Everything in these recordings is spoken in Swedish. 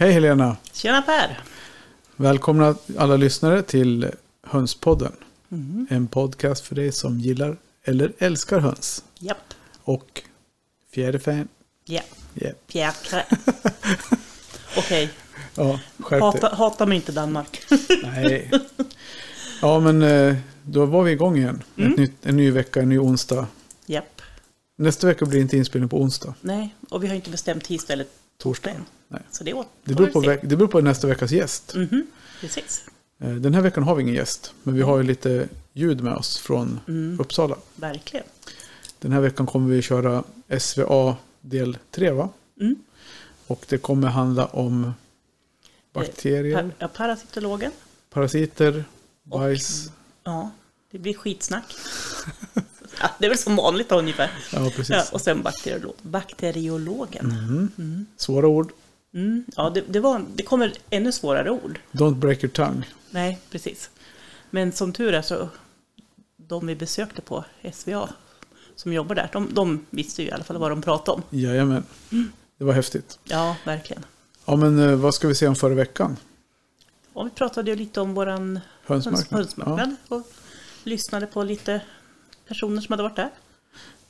Hej Helena! Tjena Per! Välkomna alla lyssnare till Hönspodden. Mm. En podcast för dig som gillar eller älskar höns. Japp. Och fjäderfän. Ja. Yeah. Fjäkre. Okej. Ja. Hata, hata mig inte Danmark. Nej. Ja, men eh, då var vi igång igen. Mm. Nytt, en ny vecka, en ny onsdag. Japp. Nästa vecka blir det inte inspelning på onsdag. Nej, och vi har inte bestämt tisdag eller Torsdag. än. Nej. Så det, Det beror, på det beror på nästa veckas gäst. Mhm, Precis. Eh, Den här veckan har vi ingen gäst. Men vi har ju lite ljud med oss från Mm. Uppsala. Verkligen. Den här veckan kommer vi köra SVA del 3 va? Mm. Och det kommer handla om bakterier, Pa- ja, parasitologen. parasiter, bajs. Ja, det blir skitsnack. ja, det är väl som vanligt då, ungefär. Ja, precis. Ja, och sen bakteriolog, bakteriologen. Mhm. Svåra ord. Mm. Ja, det, det, var, det kommer ännu svårare ord. Don't break your tongue. Nej, precis. Men som tur är så, de vi besökte på SVA som jobbar där, de, de visste ju i alla fall vad de pratade om. Jajamän. Mm. Det var häftigt. Ja, verkligen. Ja, men eh, vad ska vi säga om förra veckan? Och vi pratade ju lite om våran höns, Hönsmarknad. hönsmarknad och lyssnade på lite personer som hade varit där.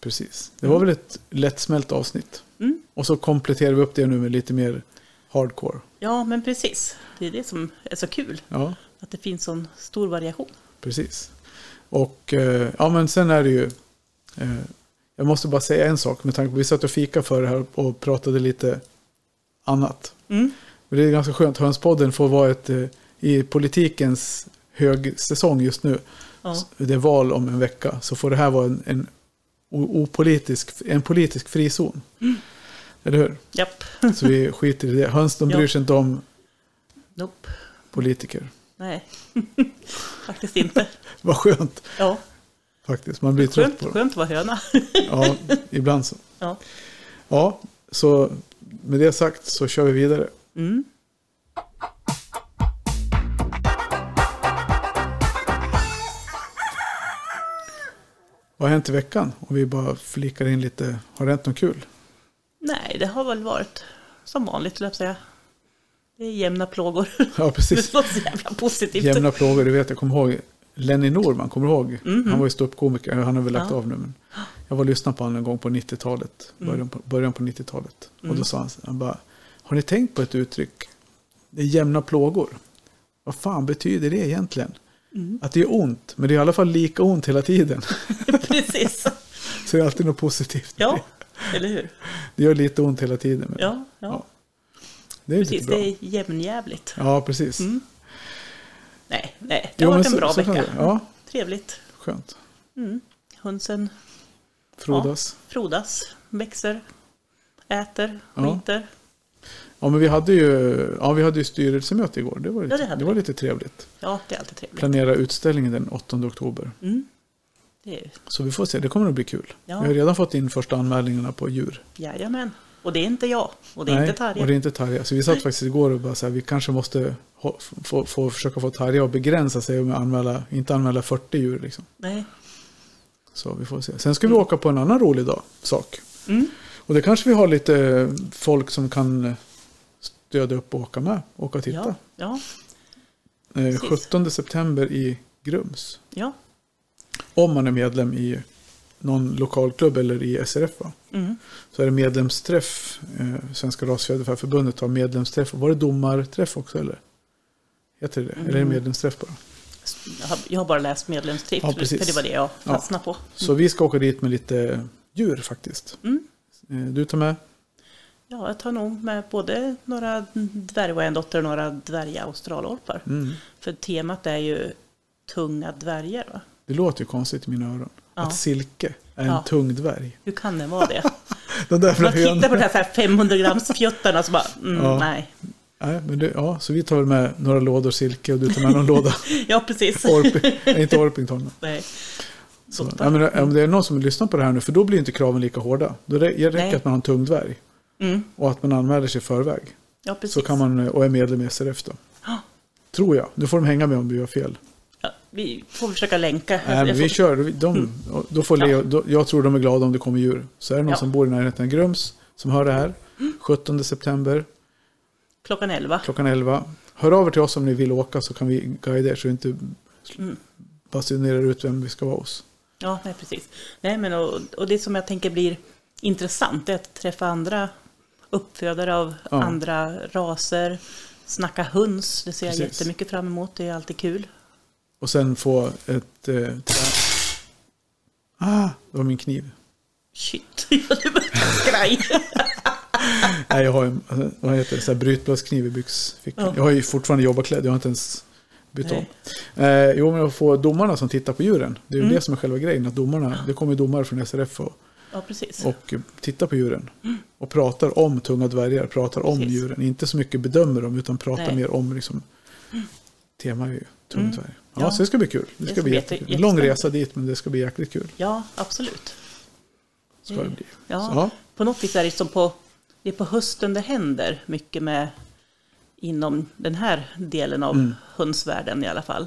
Precis. Det var väl ett lättsmält avsnitt. Mm. Och så kompletterar vi upp det nu med lite mer hardcore. Ja, men precis. Det är det som är så kul, Ja, att det finns sån stor variation. precis. Och eh, ja, men sen är det ju... Eh, jag måste bara säga en sak med tanke på att vi satt och fika för det här och pratade lite annat. Mm. Det är ganska skönt. Hönspodden får vara ett eh, i politikens högsäsong just nu. Ja. Det är val om en vecka. Så får det här vara en, en opolitisk, en politisk frizon. Mm. Eller hur? Japp. Så vi skiter i det. Höns de bryr sig inte om Nope. politiker. Nej, faktiskt inte. Vad skönt Ja, faktiskt. Man blir trött skönt, på det. skönt att vara höna. Ja, ibland så. Ja. Ja, så med det sagt så kör vi vidare. Mm. Vad har hänt i veckan? Om vi bara flikar in lite. Har det hänt något kul? Nej, det har väl varit som vanligt, jag säga. Det är jämna plågor. Ja, precis. Låter så jävla positivt. Jämna plågor, det vet jag. kommer ihåg Lenny Norman, kommer du ihåg? Mhm. Han var ju ståuppkomiker, han har väl lagt Ja. av nu. Men jag var och lyssnade på honom en gång på 90-talet, början på, början på 90-talet. Och då Mm. sa han, han bara, har ni tänkt på ett uttryck? Det är jämna plågor. Vad fan betyder det egentligen? Mm. Att det är ont, men det är i alla fall lika ont hela tiden. Precis. Så det är alltid något positivt. Ja, eller hur? Det gör lite ont hela tiden. Men Ja, ja. Ja, det är precis. bra. Det är jämnjävligt. Ja, precis. Mm. Nej, nej, det Jo, har men varit en bra så vecka. ja. Trevligt. Skönt. Mm. Hönsen Frodas. frodas, växer, äter, Ja. skiter. Ja, men vi hade ju, ja, vi hade ju styrelsemöte igår. Det var, lite, det hade det var lite trevligt. Ja, det är alltid trevligt. Planera utställningen den 8 oktober. Mm. Det är, Så vi får se, det kommer att bli kul. Ja. Vi har redan fått in första anmälningarna på djur. jajamän. Och det är inte jag. Och det är inte Tarja. och det är inte Tarja. Så vi satt faktiskt igår och bara så här, vi kanske måste ha, få, få, försöka få Tarja att begränsa sig att anmäla, inte anmäla 40 djur. Liksom. Nej. Så vi får se. Sen ska vi åka på en annan rolig dag, sak. Mm. Och det kanske vi har lite folk som kan stödja upp och åka med. Åka och titta. Ja, ja, Eh, precis. 17 september i Grums. ja. Om man är medlem i någon lokalklubb eller i SRF. Mm. Så är det medlemsträff. Eh, Svenska Rasfjäderfäförbundet har medlemsträff. Var det domarträff också eller? Heter det det? Eller är det Mm. medlemsträff bara? Jag, har, bara läst medlemstrift, Ja, precis. för det var det jag Ja. fastnade på. Så vi ska åka dit med lite djur faktiskt. Mm. Eh, Du tar med? Ja, jag tar nog med både några dvärgwayandotter och några dvärga australorpar. Mm. För temat är ju tunga dvärgar. Va? Det låter ju konstigt i mina öron. Ja. Att silke är en Ja. tung dvärg. Hur kan det vara det? De där Man tittar på de här, så här 500 grams fjuttarna så bara, mm, Ja. nej. Nej, men det, ja, så vi tar med några lådor silke och du tar med någon låda Ja, precis. Orping, inte Orpington. Nej. Så, ja, men, om det är någon som lyssnar på det här nu, för då blir inte kraven lika hårda. Då rä- det räcker Nej. att man har en tung dvärg Mm. och att man anmäler sig i förväg. Ja, precis. Så kan man, och är medlem i SRF då. Ja. Tror jag. Nu får de hänga med om vi gör fel. Ja, vi får försöka länka. Nej, vi får- kör. vi- De, då får Leo, då, jag tror de är glada om det kommer djur. Så är det någon som bor i närheten av Grums som hör det här. 17 september. Klockan 11. klockan 11. Hör av er till oss om ni vill åka så kan vi guida er så inte Mm. basunerar ut vem vi ska vara hos. Ja, nej, precis. Nej, men och, och det som jag tänker blir intressant är att träffa andra uppfödare av Ja. andra raser. Snacka höns, det ser jag Precis. jättemycket fram emot. Det är alltid kul. Och sen få ett eh. Ah, det var min kniv. Shit, var skraj. Nej, jag har en eh, vad heter det, så här brytbladskniv i byxfickan. Ja. Jag har ju fortfarande jobbarkläder, jag har inte ens bytt om. Eh, jo, men att få domarna som tittar på djuren. Det är ju Mm. det som är själva grejen. Att domarna, det kommer domare från SRF och, Ja, precis. och tittar på djuren. Och pratar om tunga dvärgar, pratar om Precis. djuren. Inte så mycket bedömer dem, utan pratar Nej. mer om liksom, tema är ju tung Mm. dvärg. Ja, Ja. så det ska bli kul. Det ska, ska bli jättekul. En lång resa dit, men det ska bli jäkligt kul. Ja, absolut. Ska det bli. Ja. Så. På något vis är det som på, det är på hösten det händer mycket med inom den här delen av Mm. hönsvärlden i alla fall.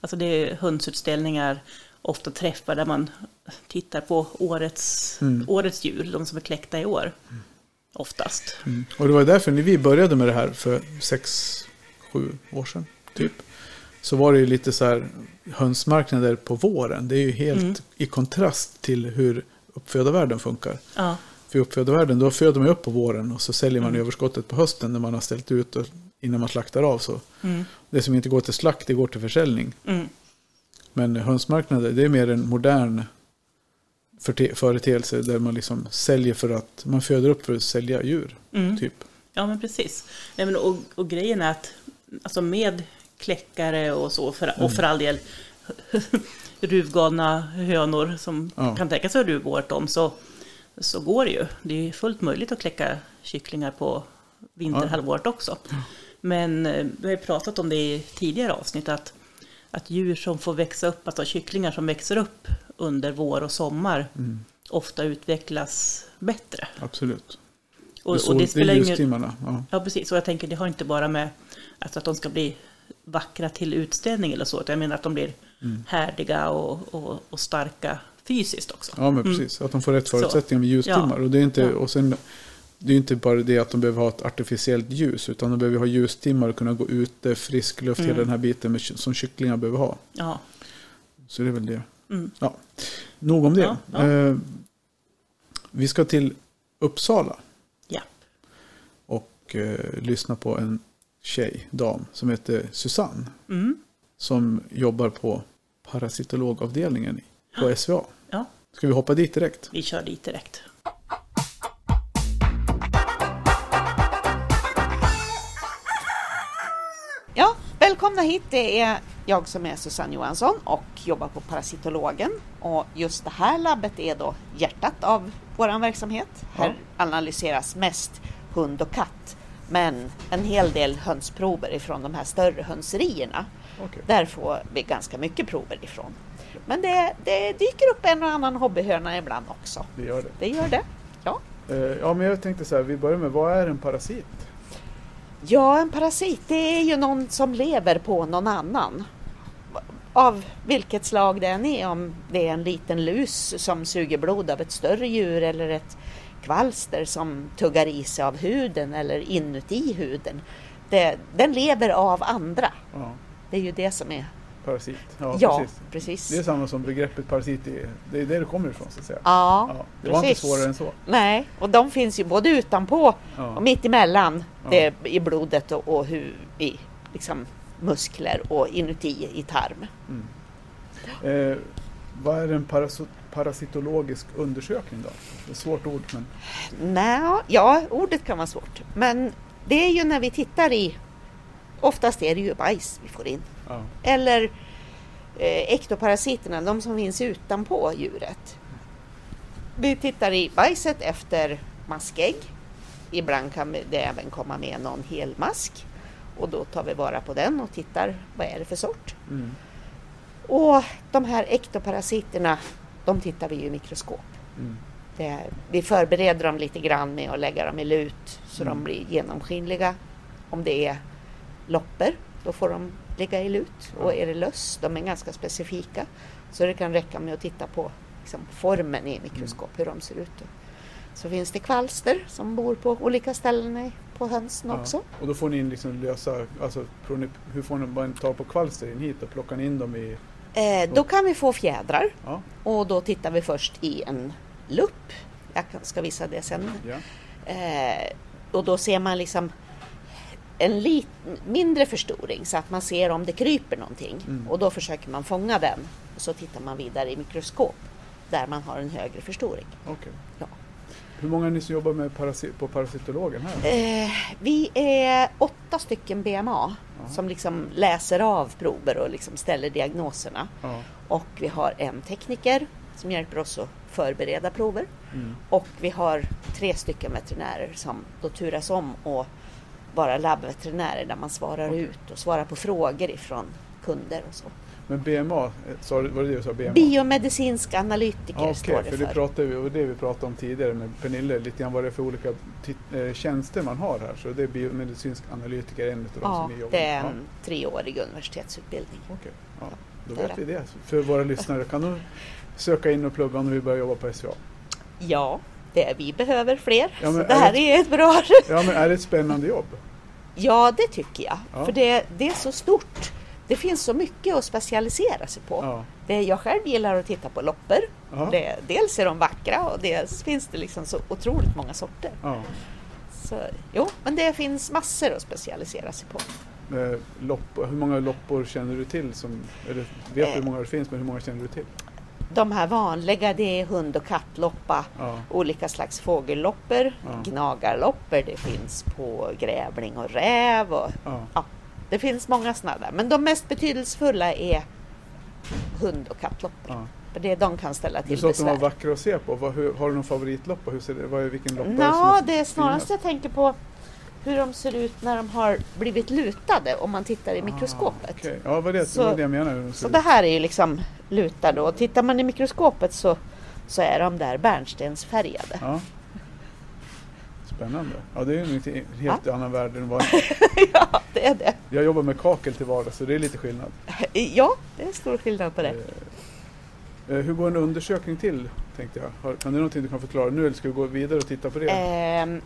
Alltså det är hönsutställningar, ofta träffar där man tittar på årets, Mm. årets djur, de som är kläckta i år. Oftast. Mm. Och det var därför när vi började med det här för sex, sju år sedan, typ. Så var det ju lite så här hönsmarknader på våren. Det är ju helt Mm. i kontrast till hur uppfödarvärlden funkar. Ja, För i uppfödarvärlden, då föder man upp på våren och så säljer man Mm. överskottet på hösten när man har ställt ut och innan man slaktar av. Så mm, det som inte går till slakt, det går till försäljning. Men hönsmarknader, det är mer en modern företeelse där man liksom säljer för att man föder upp för att sälja djur. mm. Typ. Ja, men precis. Nej, men, och, och grejen är att alltså med kläckare och så, för, Mm. och för all del ruvgalna hönor som Ja. kan tänka sig ruvåret om, så, så går det ju. Det är fullt möjligt att kläcka kycklingar på vinterhalvåret också. Men eh, vi har ju pratat om det i tidigare avsnitt, att, att djur som får växa upp, alltså kycklingar som växer upp under vår och sommar, Mm. ofta utvecklas bättre. Absolut. Och, och det spelar det är ingen. Ja. Ja, precis. Och jag tänker, det har inte bara med alltså att de ska bli vackra till utställning eller så, utan jag menar att de blir Mm. härdiga och, och, och starka fysiskt också. ja, men precis. Att de får rätt förutsättningar med ljustimmar. Ja. Och, det är inte, Ja. och sen, det är inte bara det att de behöver ha ett artificiellt ljus. Utan de behöver ha ljustimmar och kunna gå ute, frisk luft, Mm. hela den här biten med, som kycklingar behöver ha. Ja, Så det är väl det. mm. Ja. Nog om det. Ja, ja. Eh, vi ska till Uppsala ja. och eh, lyssna på en tjej, dam, som heter Susanne. Mm. Som jobbar på parasitologavdelningen på SVA. ja, Ska vi hoppa dit direkt? vi kör dit direkt. Välkomna hit. Det är jag som är Susanne Johansson och jobbar på Parasitologen. Och just det här labbet är då hjärtat av vår verksamhet. Här analyseras mest hund och katt. Men en hel del hönsprover ifrån de här större hönserierna. Okej. Där får vi ganska mycket prover ifrån. Men det, det dyker upp en och annan hobbyhöna ibland också. Det gör det. Det gör det. Ja. Eh, ja, men jag tänkte så här, vi börjar med vad är en parasit? Ja, en parasit det är ju någon som lever på någon annan. Av vilket slag det än är, om det är en liten lus som suger blod av ett större djur eller ett kvalster som tuggar i sig av huden eller inuti huden. Det, den lever av andra. Ja, Det är ju det som är... parasit. Ja, Ja, precis. precis. Det är samma som begreppet parasit, är, det är det det kommer ifrån så att säga. Ja, Ja, det var inte precis. svårare än så. Nej, och de finns ju både utanpå Ja. och mitt emellan Ja. det, i blodet och, och hu, i liksom, muskler och inuti i tarm. Eh, vad är en paraso- parasitologisk undersökning då? Det är ett svårt ord, men Nej, ja, ordet kan vara svårt. Men det är ju när vi tittar i, oftast är det ju bajs vi får in. Ja. Eller eh, ektoparasiterna, de som finns utanpå djuret. Vi tittar i bajset efter maskägg. Ibland kan det även komma med någon helmask. Och då tar vi vara på den och tittar, vad är det för sort? Mm. Och de här ektoparasiterna, de tittar vi i mikroskop. Mm. Det, vi förbereder dem lite grann med att lägga dem i lut så Mm. de blir genomskinliga. Om det är loppor, då får de ligga i lut. Och är det löss, de är ganska specifika. Så det kan räcka med att titta på liksom, formen i mikroskop, hur de ser ut. Så finns det kvalster som bor på olika ställen på hönsen Ja. också. Och då får ni in liksom lösa, alltså ni, hur får ni bara ta på kvalster in hit och plockar ni in dem i, Eh, då kan vi få fjädrar ja, och då tittar vi först i en lupp. Jag ska visa det sen. ja, Eh, och då ser man liksom en lit, mindre förstoring så att man ser om det kryper någonting. Mm. Och då försöker man fånga den och så tittar man vidare i mikroskop där man har en högre förstoring. okej. Ja. Hur många är ni som jobbar med parasi- på parasitologen här? Eh, vi är åtta stycken BMA Ja. som liksom läser av prover och liksom ställer diagnoserna. Ja, Och vi har en tekniker som hjälper oss att förbereda prover. mm, Och vi har tre stycken veterinärer som då turas om och vara labbveterinärer där man svarar Okej. ut och svarar på frågor ifrån kunder och så. men BMA, sa var det det du sa? BMA? Biomedicinsk analytiker Ja, står Okej, det för för. det pratade vi, och det vi pratade om tidigare med Pernille, lite grann vad det är för olika tit- eh, tjänster man har här. Så det är biomedicinsk analytiker, en av ja, som ni jobbar det är med. en treårig universitetsutbildning. Ja, okej. ja, då är vet vi det. För våra lyssnare kan de söka in och plugga om de vill börja jobba på SVA. Ja, det är, vi behöver fler. Ja, så är det här det- är ett bra... Ja, men är det ett spännande jobb? Ja, det tycker jag. Ja. För det, det är så stort. Det finns så mycket att specialisera sig på. Ja. Det, jag själv gillar att titta på loppor. Ja. Det, dels är de vackra och dels finns det liksom så otroligt många sorter. Ja. Så, jo, men det finns massor att specialisera sig på. Eh, lopp, hur många loppor känner du till? Som, eller vet du hur Eh. många det finns, men hur många känner du till? De här vanliga det är hund och kattloppa, Ja. olika slags fågelloppor, Ja. gnagarloppor, det finns på grävling och räv. Och, Ja. ja, det finns många sådana där. Men de mest betydelsefulla är hund och kattloppor. För det de kan ställa Du till sa att de var besvär. vackra att se på. Vad, hur, har du någon favoritloppa? Hur ser det, vad är, vilken loppa är det som är det är snarast jag tänker på hur de ser ut när de har blivit lutade om man tittar i mikroskopet. Ah, okej. Ja, vad det, Så- det jag ser Så det här är ju liksom lutade och tittar man i mikroskopet så, så är de där bärnstensfärgade. Ja. Spännande. Ja, det är ju en helt annan värld än vad... ja, det är det. Jag jobbar med kakel till vardags så det är lite skillnad. Ja, det är stor skillnad på det. Eh, hur går en undersökning till, tänkte jag. Har, kan det någonting du kan förklara nu eller ska vi gå vidare och titta på det? Ehm,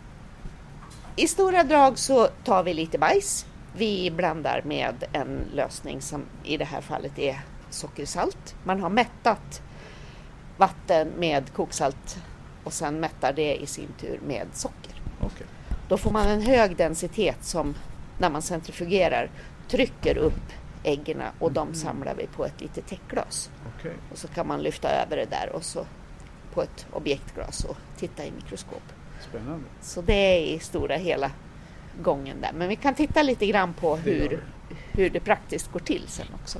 I stora drag så tar vi lite bajs. Vi blandar med en lösning som i det här fallet är sockersalt. Man har mättat vatten med koksalt och sen mättar det i sin tur med socker. Okej. Då får man en hög densitet som när man centrifugerar trycker upp äggen och de samlar vi på ett litet täckglas. Okej. Och så kan man lyfta över det där och så på ett objektglas och titta i mikroskop. Spännande. Så det är i stora hela gången där. Men vi kan titta lite grann på Det hur, hur det praktiskt går till sen också.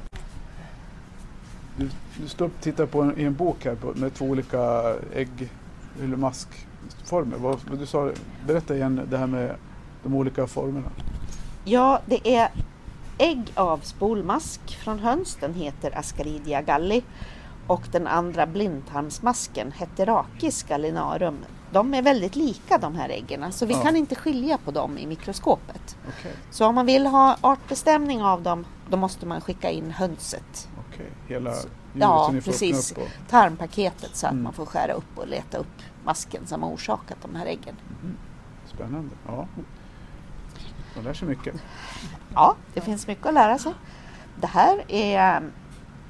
Du, du står och tittar på en, i en bok här på, med två olika ägg eller maskformer. Vad, vad du sa, berätta igen det här med de olika formerna. Ja, det är ägg av spolmask från höns. Den heter Ascaridia galli. Och den andra blindtarmsmasken Heterakis gallinarum. De är väldigt lika de här äggen, så vi Ja. kan inte skilja på dem i mikroskopet. Okej, Så om man vill ha artbestämning av dem, då måste man skicka in hönset, okej. Hela Ja, så får precis. tarmpaketet, så att Mm. man får skära upp och leta upp masken som har orsakat de här äggen. Spännande. Ja. Man lär sig mycket. Ja, det finns mycket att lära sig. Det här är um,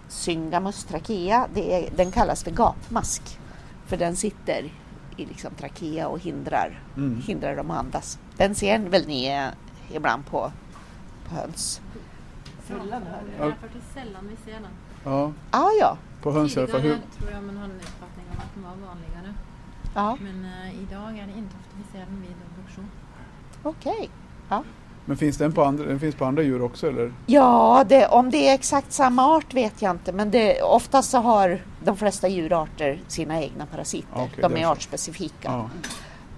Syngamus trachea. Det är, den kallas för gapmask. För den sitter i liksom trachea och hindrar, Mm. hindrar dem att andas. Den ser väl ni ibland på, på höns? Ja, det är faktiskt sällan vi ser den. Ja, Ah, ja, på höns. Tidigare tror jag man hade en uppfattning om att den var vanligare. ja. Men eh, idag är det inte ofta vi ser den vid obduktion. okej. men finns den på andra, den finns på andra djur också eller? Ja, det, om det är exakt samma art vet jag inte. Men det, oftast så har de flesta djurarter sina egna parasiter. Ja, okej, de är är artspecifika. Ja.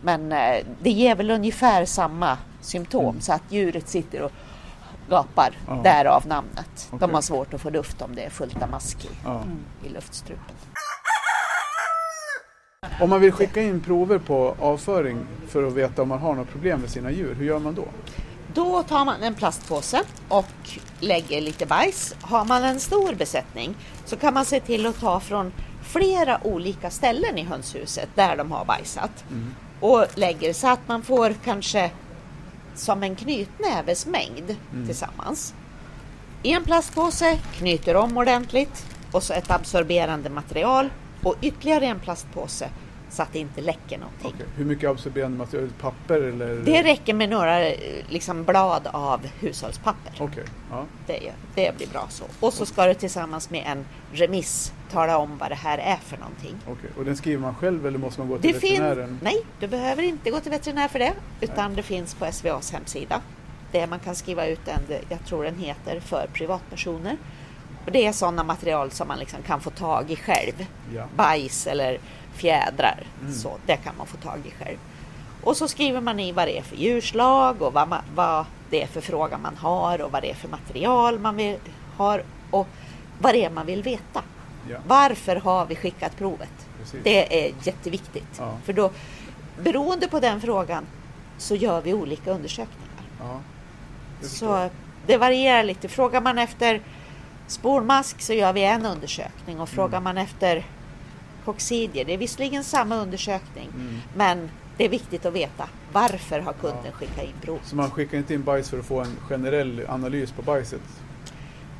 Men eh, det ger väl ungefär samma symptom Mm. så att djuret sitter och gapar, Ja. därav namnet. Okej. De har svårt att få luft om det är fullt av mask i, Ja. i luftstrupen. Om man vill skicka in prover på avföring för att veta om man har något problem med sina djur, hur gör man då? Då tar man en plastpåse och lägger lite bajs. Har man en stor besättning så kan man se till att ta från flera olika ställen i hönshuset där de har bajsat. Och lägger så att man får kanske som en knytnäves mängd tillsammans. I en plastpåse, knyter om ordentligt och så ett absorberande material och ytterligare en plastpåse så att det inte läcker någonting. Okej. Hur mycket absorberande material? Papper eller? Det räcker med några liksom, blad av hushållspapper. Okej, ja. Det, det blir bra så. Och så ska du tillsammans med en remiss tala om vad det här är för någonting. okej. Och den skriver man själv eller måste man gå till Det veterinären? nej, du behöver inte gå till veterinär för det, utan det finns på SVAs hemsida. Det man kan skriva ut en, jag tror den heter, för privatpersoner. Och det är sådana material som man liksom kan få tag i själv. Ja. Bajs eller fjädrar, Mm. så det kan man få tag i själv. Och så skriver man i vad det är för djurslag och vad, man, vad det är för fråga man har och vad det är för material man vill, har och vad det är man vill veta. Ja. Varför har vi skickat provet? Precis. Det är jätteviktigt. Ja. För då, beroende på den frågan så gör vi olika undersökningar. Ja. Så det varierar lite. Frågar man efter spormask så gör vi en undersökning och frågar Mm. man efter koxidier, det är visserligen samma undersökning Mm. men det är viktigt att veta varför har kunden Ja. skickat in prov. Så man skickar inte in bajs för att få en generell analys på bajset?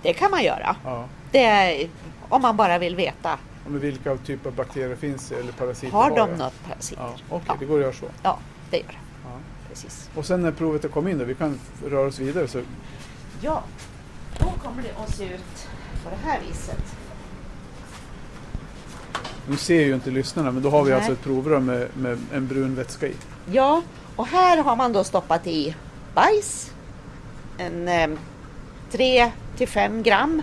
Det kan man göra. Ja. Det om man bara vill veta. Med vilka typer av bakterier finns eller parasiter Har de något parasiter? Ja, Okej, Ja. det går att göra så. Ja, det gör det. Ja. Precis. Och sen när provet har kommit in då, vi kan röra oss vidare så Ja, då kommer det att se ut på det här viset. Nu ser ju inte lyssnarna men då har vi Nej. alltså ett provrör med, med en brun vätska i. Ja, och här har man då stoppat i bajs. En eh, 3 till 5 gram.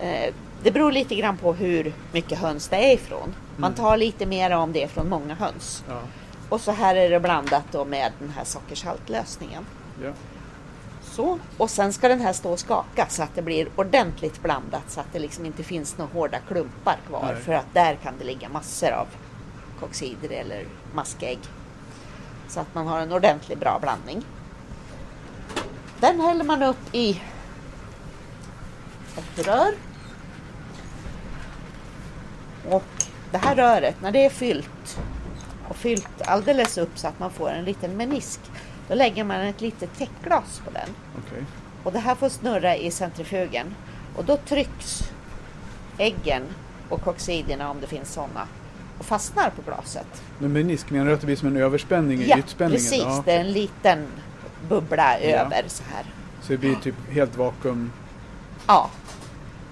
Eh, det beror lite grann på hur mycket höns det är ifrån. Man Mm. tar lite mer om det är från många höns. Ja. Och så här är det blandat då med den här sockersaltlösningen. Ja. Så. Och sen ska den här stå och skaka så att det blir ordentligt blandat så att det liksom inte finns några hårda klumpar kvar. Nej. För att där kan det ligga massor av koxider eller maskägg. Så att man har en ordentlig bra blandning. Den häller man upp i ett rör. Och det här röret, när det är fyllt och fyllt alldeles upp så att man får en liten menisk, då lägger man ett litet täckglas på den. Okej. Och det här får snurra i centrifugen. Och då trycks äggen och koxidierna, om det finns sådana, och fastnar på glaset. Men menisk, menar du att det blir som en överspänning i ytspänningen? precis. Ja. Det är en liten bubbla Ja. över så här. Så det blir typ helt vakuum? Ja,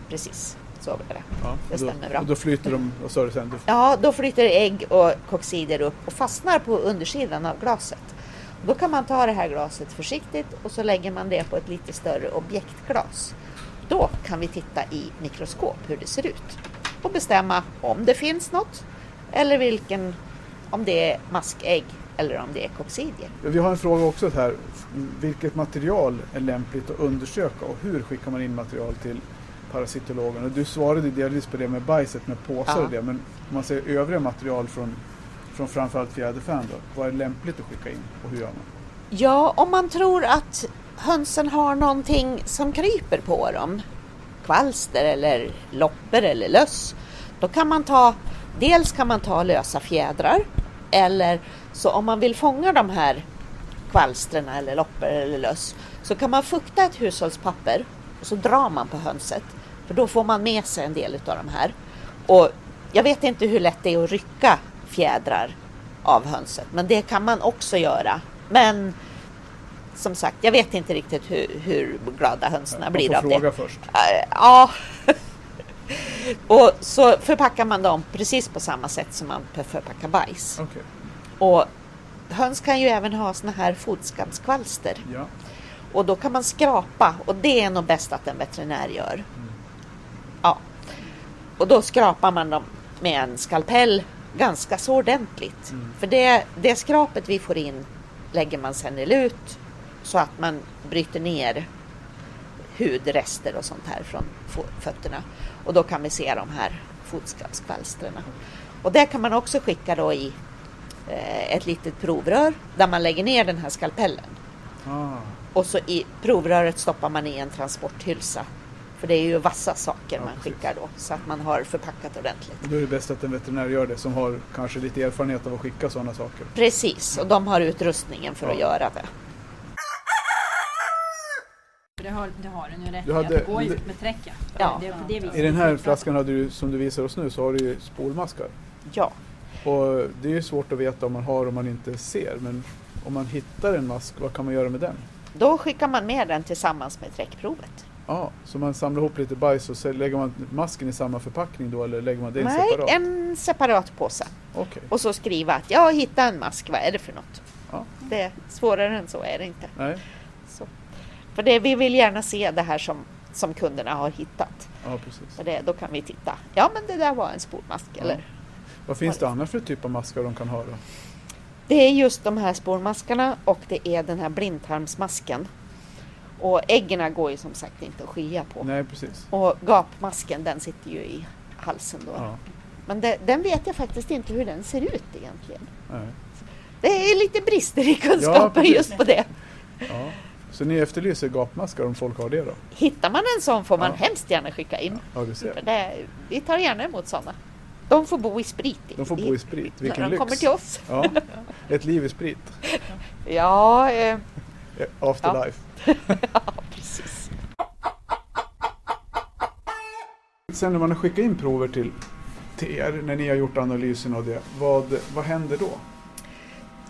precis. Så blir det. Ja. Det då, stämmer bra. Och då flyter de, vad sa du sen? Ja, då flyter ägg och koxider upp och fastnar på undersidan av glaset. Då kan man ta det här glaset försiktigt och så lägger man det på ett lite större objektglas. Då kan vi titta i mikroskop hur det ser ut och bestämma om det finns något eller vilken, om det är maskägg eller om det är koxidier. Vi har en fråga också här. Vilket material är lämpligt att undersöka och hur skickar man in material till parasitologen? Och du svarade delvis på det med bajset med påsar Ja. och det. Men om man säger övriga material från, från framförallt fjäderfän då? Vad är lämpligt att skicka in och hur gör man? Ja, om man tror att hönsen har någonting som kryper på dem, kvalster eller loppor eller löss, då kan man ta, dels kan man ta lösa fjädrar eller så om man vill fånga de här kvalstren eller loppor eller löss så kan man fukta ett hushållspapper och så drar man på hönset för då får man med sig en del av de här. Och jag vet inte hur lätt det är att rycka fjädrar av hönset men det kan man också göra. Men som sagt, jag vet inte riktigt hur, hur glada hönsen Man blir får av fråga det. först. Äh, Ja. och så förpackar man dem precis på samma sätt som man förpackar bajs. Okej, Och höns kan ju även ha såna här fotskabbskvalster. ja. Och då kan man skrapa och det är nog bäst att en veterinär gör. Ja. Och då skrapar man dem med en skalpell ganska så ordentligt. För det, det skrapet vi får in lägger man sen i lut så att man bryter ner hudrester och sånt här från fötterna. Och då kan vi se de här fotskabbskvalstren. Och det kan man också skicka då i eh, ett litet provrör där man lägger ner den här skalpellen. Ah, Och så i provröret stoppar man i en transporthylsa. För det är ju vassa saker Ja, man precis. skickar då. Så att man har förpackat ordentligt. då är det bäst att en veterinär gör det som har kanske lite erfarenhet av att skicka sådana saker. Precis, och de har utrustningen för att Ja. göra det. har, det har den ju rätt Du hade- att Det går ju det- ut med träck. Ja. Det det I den här flaskan hade du, som du visar oss nu så har du ju spolmaskar. Ja, Och det är ju svårt att veta om man har om man inte ser. Men om man hittar en mask, vad kan man göra med den? då skickar man med den tillsammans med träckprovet. Ja, så man samlar ihop lite bajs och så lägger man masken i samma förpackning då eller lägger man det i en Nej, separat? en separat påse. Okej, Och så skriva att jag har hittat en mask, vad är det för något? Ja. Det, svårare än så är det inte. nej, Så. För det, vi vill gärna se det här som, som kunderna har hittat. ja precis. För det, då kan vi titta. Ja men det där var en spolmask. Ja. Eller? Vad finns det annars för typ av maskar de kan ha då? Det är just de här spolmaskarna och det är den här blindtarmsmasken. Och äggen går ju som sagt inte att skilja på. Nej, precis. Och gapmasken den sitter ju i halsen då. Ja, Men det, den vet jag faktiskt inte hur den ser ut egentligen. nej. Det är lite brister i Ja, kunskapen precis. just på det. Ja. Så ni efterlyser gapmaskar om folk har det då? Hittar man en sån får man Ja. hemskt gärna skicka in. Ja, du ser. det, vi tar gärna emot sådana. De får bo i sprit. De får bo i sprit. när Vilken de lyx! kommer till oss. Ja, ett liv i sprit. Ja, eh, Afterlife. ja precis. Sen när man har skickat in prover till, till er, när ni har gjort analysen av det, vad, vad händer då?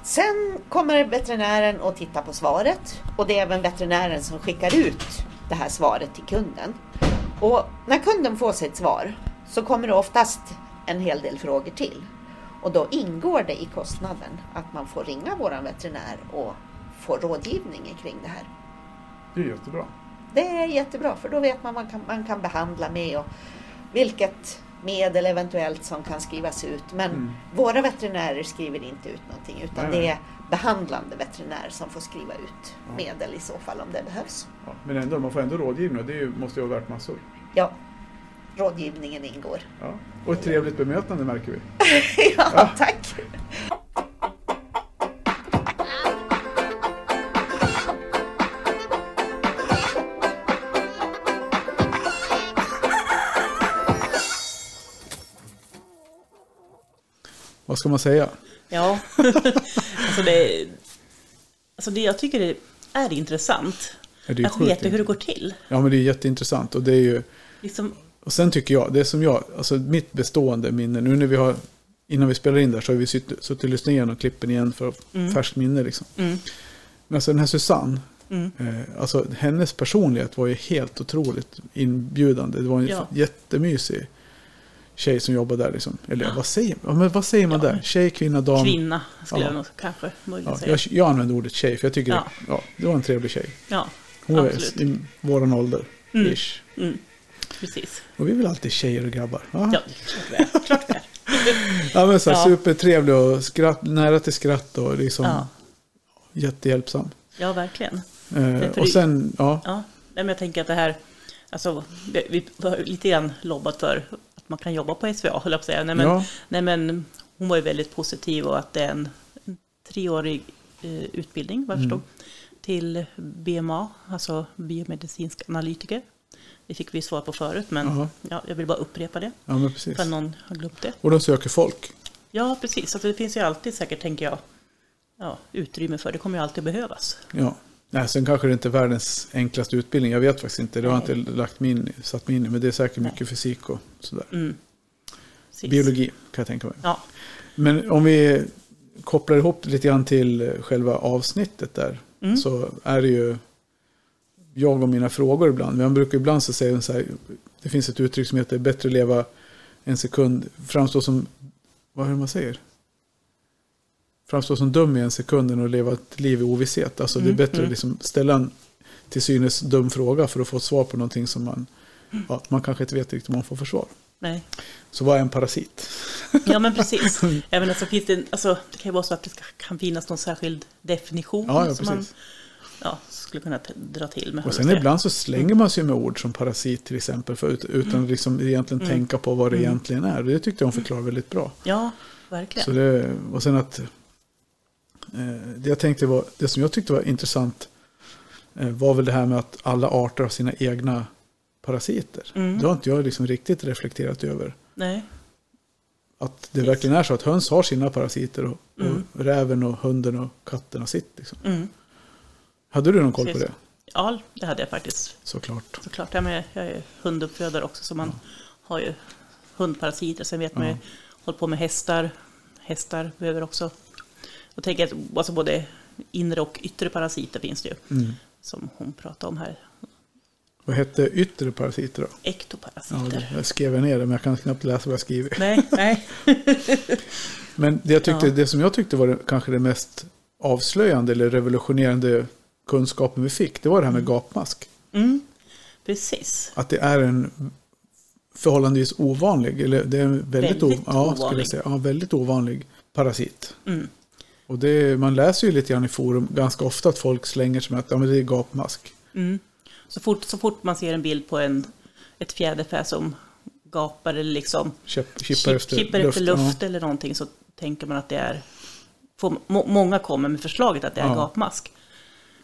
Sen kommer veterinären och tittar på svaret och det är även veterinären som skickar ut det här svaret till kunden. Och när kunden får sitt svar så kommer det oftast en hel del frågor till. Och då ingår det i kostnaden att man får ringa våran veterinär och få rådgivning kring det här. Det är jättebra. Det är jättebra för då vet man vad man kan, man kan behandla med och vilket medel eventuellt som kan skrivas ut. Men Mm. våra veterinärer skriver inte ut någonting utan Nej, nej. det är behandlande veterinär som får skriva ut Ja. medel i så fall om det behövs. Ja, men ändå, man får ändå rådgivning och det måste ju vara värt massor. Ja, rådgivningen ingår. Ja. Och ett trevligt bemötande märker vi. ja, tack! Vad ska man säga? Ja, alltså det, alltså det jag tycker det är intressant. Ja, det är Att veta hur det går till. Ja, men det är jätteintressant och det är ju Liksom, Och sen tycker jag, det som jag, alltså mitt bestående minne, nu när vi har, innan vi spelar in där så har vi suttit suttit och lyssnat igenom klippen igen för Mm. färskt minne liksom. mm, Men alltså den här Susanne, mm, eh, alltså hennes personlighet var ju helt otroligt inbjudande. Det var en Ja. jättemysig tjej som jobbade där liksom. Eller vad säger, ja, men vad säger man Ja. där? Tjej, kvinna, dam? kvinna skulle Ja. jag nog kanske Ja, säga. jag, jag använder ordet tjej för jag tycker Ja. det, ja, det var en trevlig tjej. Ja, Hon var Absolut. i våran ålder, Mm. ish. mm, precis. Och vi väl alltid tjejer och grabbar? va? Ja, klart det är. Klart det är. Ja men så här, Ja. supertrevlig och skratt, nära till skratt och liksom Ja. jättehjälpsam. ja, verkligen. Eh, och sen, ja, Ja, men jag tänker att det här, alltså, vi har lite grann lobbat för att man kan jobba på SVA, höll jag på att säga. Nej, men, ja, nej, men hon var ju väldigt positiv och att det är en, treårig eh, utbildning, vad jag Mm. förstod, till BMA, alltså biomedicinsk analytiker. Det fick vi svar på förut, men ja, jag vill bara upprepa det, ja men precis. för någon har glömt det. Och de söker folk. Ja, precis. Alltså, det finns ju alltid säkert, tänker jag, ja, utrymme för. Det kommer ju alltid behövas. Ja. Nej, sen kanske det inte är världens enklaste utbildning. Jag vet faktiskt inte. Det har jag Nej. inte lagt mig in, i- satt mig in i. Men det är säkert Nej. mycket fysik och sådär. Mm. Biologi kan jag tänka mig. Ja, Men om vi kopplar ihop det lite grann till själva avsnittet där. Mm. Så är det ju jag och mina frågor ibland. Man brukar ibland så säga så här. Det finns ett uttryck som heter bättre leva en sekund. Framstå som, vad är det man säger? Framstå som dum i en sekund än att leva ett liv i ovisshet. Alltså det är Mm, bättre mm. att liksom ställa en till synes dum fråga för att få ett svar på någonting som man, ja, man kanske inte vet riktigt vad man får för svar. nej. Så vad är en parasit? Ja, men precis. Även alltså, finns det, alltså, det kan ju vara så att det kan finnas någon särskild definition Ja, ja som man ja, skulle kunna dra till med. Och sen att ibland så slänger man sig med ord som parasit till exempel. För, ut- utan liksom egentligen Mm. tänka på vad det Mm. egentligen är. Det tyckte jag hon förklarade väldigt bra. Ja, verkligen. Så det, och sen att det, jag tänkte var, det som jag tyckte var intressant eh, var väl det här med att alla arter har sina egna parasiter. Mm. Det har inte jag liksom riktigt reflekterat över. Nej, Att det Precis. verkligen är så att höns har sina parasiter och, Mm. och räven och hunden och katten har sitt. Liksom. mm. Hade du någon koll på Precis. det? Ja, det hade jag faktiskt såklart. såklart. Jag, med, jag är hunduppfödare också så man har ju hundparasiter. Sen vet man ju, Ja. håller på med hästar. Hästar behöver också, och tänker att alltså både inre och yttre parasiter finns det ju. Mm. Som hon pratade om här. Vad hette yttre parasiter då? Ja, Ektoparasiter. det- jag skrev ner det, men jag kan knappt läsa vad jag skriver. Nej, nej. Men det, jag tyckte, Ja. det som jag tyckte var det, kanske det mest avslöjande eller revolutionerande kunskapen vi fick, det var det här med gapmask. Mm, precis. Att det är en förhållandevis ovanlig, eller det är en väldigt, Väldigt ja, skulle ovanlig. jag säga, ja, väldigt ovanlig parasit. Mm. Och det, man läser ju lite grann i forum ganska ofta att folk slänger sig med att ja, men det är gapmask. Mm. Så, fort, så fort man ser en bild på en, ett fjäderfä som gapar eller liksom Käpp, kippar kip- efter kippar luft. efter luft eller någonting så tänker man att det är... Får, må, många kommer med förslaget att det är Ja. gapmask.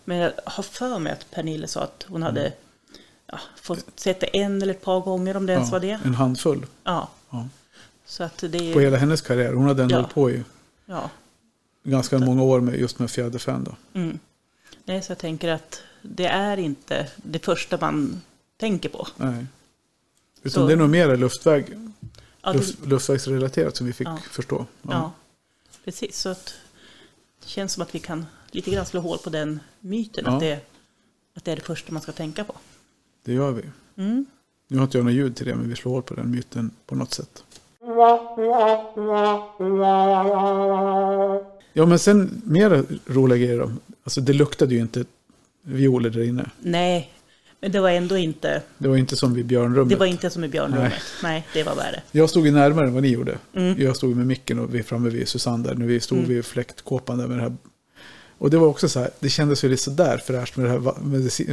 Men jag har för mig att Pernille sa att hon hade ja, fått sett det en eller ett par gånger om det Ja, ens var det. ja, en handfull Ja. Ja. Så att det är... på hela hennes karriär. Hon hade ändå Ja. på i Ja. Ganska många år med just med fjäderfän. Då. Mm. Nej, så jag tänker att det är inte det första man tänker på. Nej. Utan Så- det är nog mer luftväg, Ja, det, luft, luftvägsrelaterat som vi fick Ja. förstå. ja. precis. Så att det känns som att vi kan lite grann slå hål på den myten. Ja. Att, det, att det är det första man ska tänka på. Det gör vi. Mm. Nu har inte jag något ljud till det, men vi slår hål på den myten på något sätt. Ja, men sen mera roliga grejer då. Alltså det luktade ju inte violer där inne. Nej, men det var ändå inte, Det var inte som vid björnrummet. det var inte som i björnrummet. Nej. det var värre. Jag stod ju närmare än vad ni gjorde. Mm. Jag stod med micken och vi är framme vid Susanne där. När vi stod Mm. vid fläktkåpan där med det här. Och det var också så här, det kändes ju lite sådär fräscht med det här,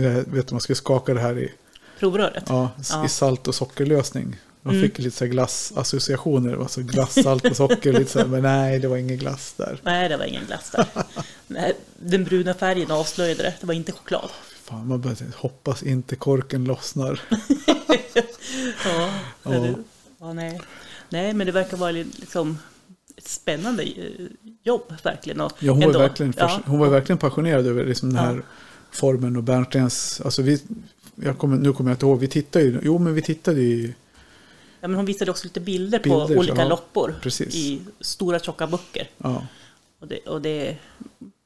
det här, vet du, man ska skaka det här i, Provröret. ja, Ja. i salt och sockerlösning. Man Mm. fick lite så här glassassociationer, alltså glass, salt och socker, lite så här, men nej, det var ingen glass där. Nej, det var ingen glass där. Nej, den bruna färgen avslöjade det. Det var inte choklad. Fan, man tänkte, hoppas inte korken lossnar. Ja, Ja. ja. ja nej. nej, men det verkar vara liksom ett spännande eh, jobb verkligen. Och Ja, hon, ändå- var verkligen, ja, hon var verkligen passionerad över liksom den Ja. här formen och Bernsteins, alltså vi, kommer, nu kommer jag inte ihåg, vi tittade ju, jo men vi tittade ju, ja, men hon visade också lite bilder, Bilder, på olika ja. loppor Precis. i stora tjocka böcker. ja, Och det, och det,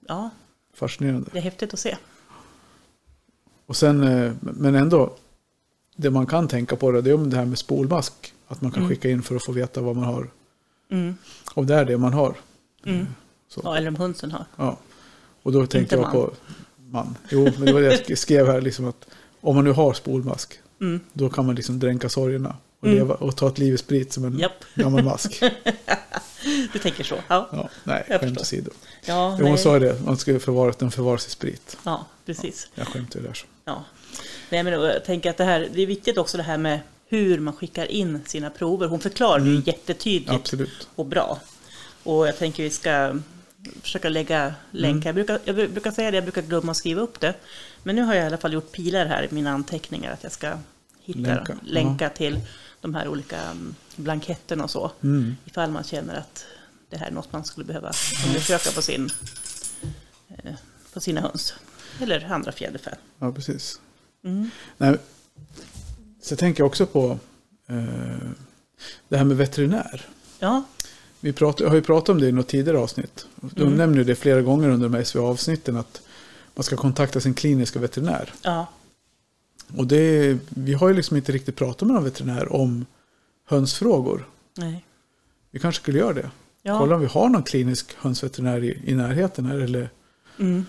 ja, fascinerande. det är häftigt att se. Och sen, eh, men ändå, det man kan tänka på det, är om det här med spolmask. Att man kan Mm. skicka in för att få veta vad man har. Mm. Om det är det man har. Mm. Så, Ja, eller om hönsen har. ja. Och då tänkte Inte jag man. på man. Jo, men det var det jag skrev här, liksom att om man nu har spolmask, Mm. då kan man liksom dränka sorgerna. Och, Mm. leva, och ta ett liv i sprit som en Japp. gammal mask. Du tänker så? Ja, Ja, nej, Jag skämt åsido. ja, Jo, hon sa det, man skulle förvara den förvaras i sprit. ja precis. Jag skämtar ju där så. Ja. Nej, men jag tänker att det här, det är viktigt också det här med hur man skickar in sina prover. Hon förklarar det ju jättetydligt Absolut. och bra. Och jag tänker vi ska försöka lägga länkar. Jag, brukar, jag brukar säga det, jag brukar glömma att skriva upp det. Men nu har jag i alla fall gjort pilar här i mina anteckningar att jag ska hitta, Länka. länka, till de här olika mm, blanketterna och så. Mm. Ifall man känner att det här är något man skulle behöva undersöka på, sin, eh, på sina höns. Eller andra fjäderfä. Ja, precis. Mm. Nej, så tänker jag också på eh, det här med veterinär. Ja, Vi pratar, har ju pratat om det i något tidigare avsnitt. De Mm. nämner det flera gånger under de här SVA-avsnitten att man ska kontakta sin kliniska veterinär. ja, Och det, vi har ju liksom inte riktigt pratat med någon veterinär om hönsfrågor. nej. Vi kanske skulle göra det. Ja. Kolla om vi har någon klinisk hönsveterinär i, i närheten här. Eller, Mm.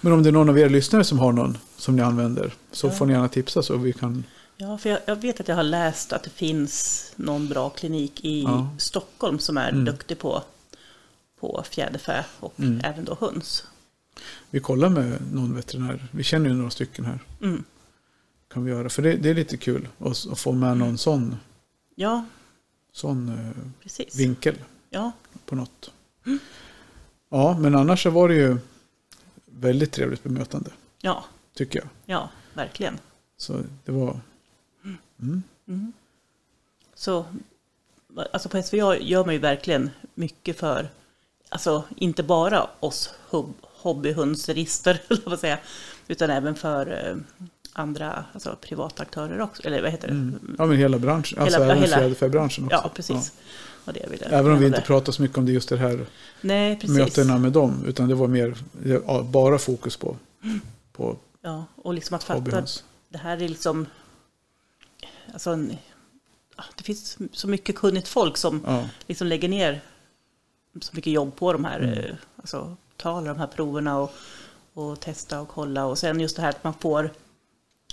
men om det är någon av er lyssnare som har någon som ni använder så Ja. får ni gärna tipsa så vi kan. Ja, för jag, jag vet att jag har läst att det finns någon bra klinik i Ja. Stockholm som är Mm. duktig på, på fjäderfä och Mm. även då höns. Vi kollar med någon veterinär. Vi känner ju några stycken här. Mm. Kan vi göra. För det, det är lite kul att, att få med någon sån, Ja, sån eh, precis. vinkel Ja, på något. Ja, men annars så var det ju väldigt trevligt bemötande. ja, Tycker jag. ja, verkligen. Så det var... Mm. Mm. Så, alltså på SVA gör man ju verkligen mycket för, alltså inte bara oss säga, utan även för eh, andra alltså, privata aktörer också. Eller vad heter det? Mm. Ja, men hela branschen. Alltså Hela- även hela- fjäderfäbranschen också. Ja, precis. Jag Även om vi inte pratar så mycket om det just det här Nej, precis. mötena med dem. Utan det var mer ja, bara fokus på, på Ja, och liksom att fatta hobbyhöns. det här är liksom... Alltså en, ja, det finns så mycket kunnigt folk som Ja, liksom lägger ner så mycket jobb på de här, Mm. eh, alltså ta alla de här proverna och, och testa och kolla. Och sen just det här att man får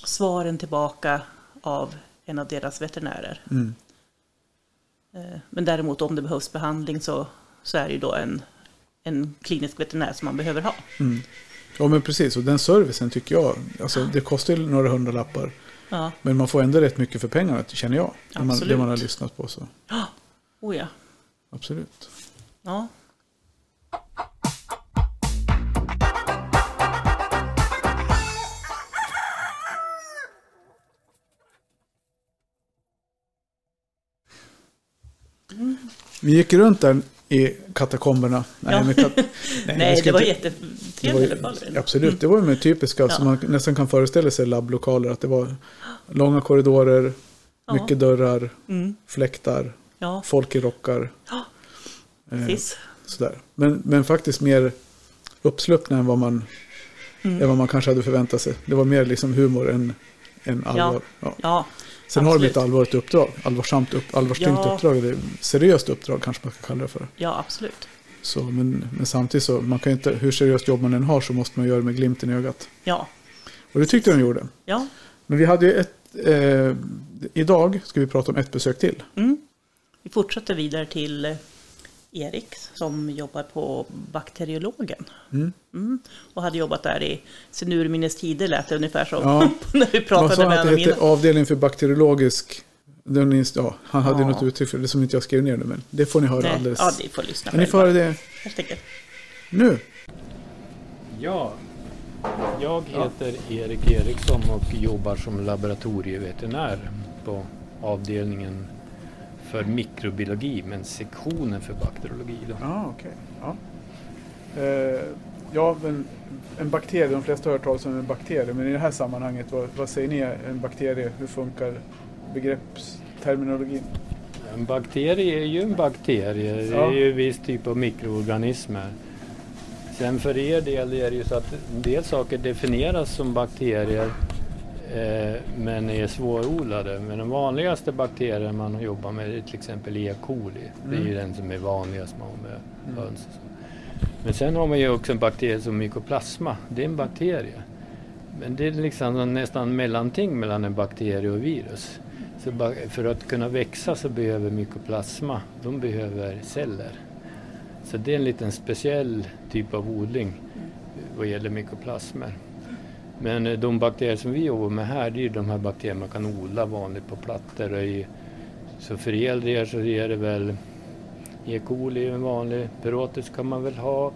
svaren tillbaka av en av deras veterinärer. mm. Eh, Men däremot om det behövs behandling så, så är det ju då en, en klinisk veterinär som man behöver ha. Mm. ja men precis. Och den servicen tycker jag, alltså det kostar ju några hundralappar. Ja, Men man får ändå rätt mycket för pengarna, känner jag. Det man, det Absolut. man har lyssnat på. Så. oh ja. Absolut. ja. Vi gick runt där i katakomberna. Nej, Ja. kat... Nej, ska det var alla fall. Absolut, det var ju med typiska, Ja. som man nästan kan föreställa sig labblokaler. Att det var långa korridorer, Ja. mycket dörrar, Mm. fläktar, Ja, folk i rockar. Ja, Eh, sådär. Men, men faktiskt mer uppsluppna än vad, man, Mm. än vad man kanske hade förväntat sig. Det var mer liksom humor än, än allvar. Ja. Sen har de absolut. ett allvarligt uppdrag, allvarsamt upp, allvarstyngt Ja. uppdrag, eller seriöst uppdrag kanske man ska kalla det för. ja absolut. Så, men, men samtidigt så, man kan inte, hur seriöst jobb man än har så måste man göra det med glimten i ögat. Ja, Och det tyckte de gjorde. ja. Men vi hade ju ett, eh, idag ska vi prata om ett besök till. Mm. Vi fortsätter vidare till eh, Erik som jobbar på bakteriologen. Mm. Mm. Och hade jobbat där i sin urminnes tider lät det ungefär som Ja. när vi pratade sa med han att honom det hette? Avdelning för bakteriologisk... Den, ja, han hade Ja. något uttryck för det som inte jag skrev ner nu, men det får ni höra Nej, alldeles. ja, ni får lyssna Men ni får höra det nu. Ja, jag heter Erik Eriksson och jobbar som laboratorieveterinär på avdelningen för mikrobiologi, men sektionen för bakteriologi. Då. Ja, okej. Ja. Eh, ja, men en bakterie, de flesta har hört talas om en bakterie, men i det här sammanhanget, vad, vad säger ni en bakterie? Hur funkar begreppsterminologin? En bakterie är ju en bakterie, det Ja. är ju en viss typ av mikroorganismer. Sen för er del är det ju så att en del saker definieras som bakterier eh, men är svårodlade. Men den vanligaste bakterien man jobbar med är till exempel E. coli. Det är ju den som är vanligast man har med höns. och så. Men sen har man ju också en bakterie som mykoplasma. Det är en bakterie. Men det är liksom nästan mellanting mellan en bakterie och virus. Så för att kunna växa så behöver mykoplasma, de behöver celler. Så det är en liten speciell typ av odling eh, vad gäller mykoplasmer. Men eh, de bakterier som vi jobbar med här, det är ju de här bakterierna man kan odla vanligt på plattor. I, så för del så är det väl E. coli en vanlig, Perotis kan man väl ha.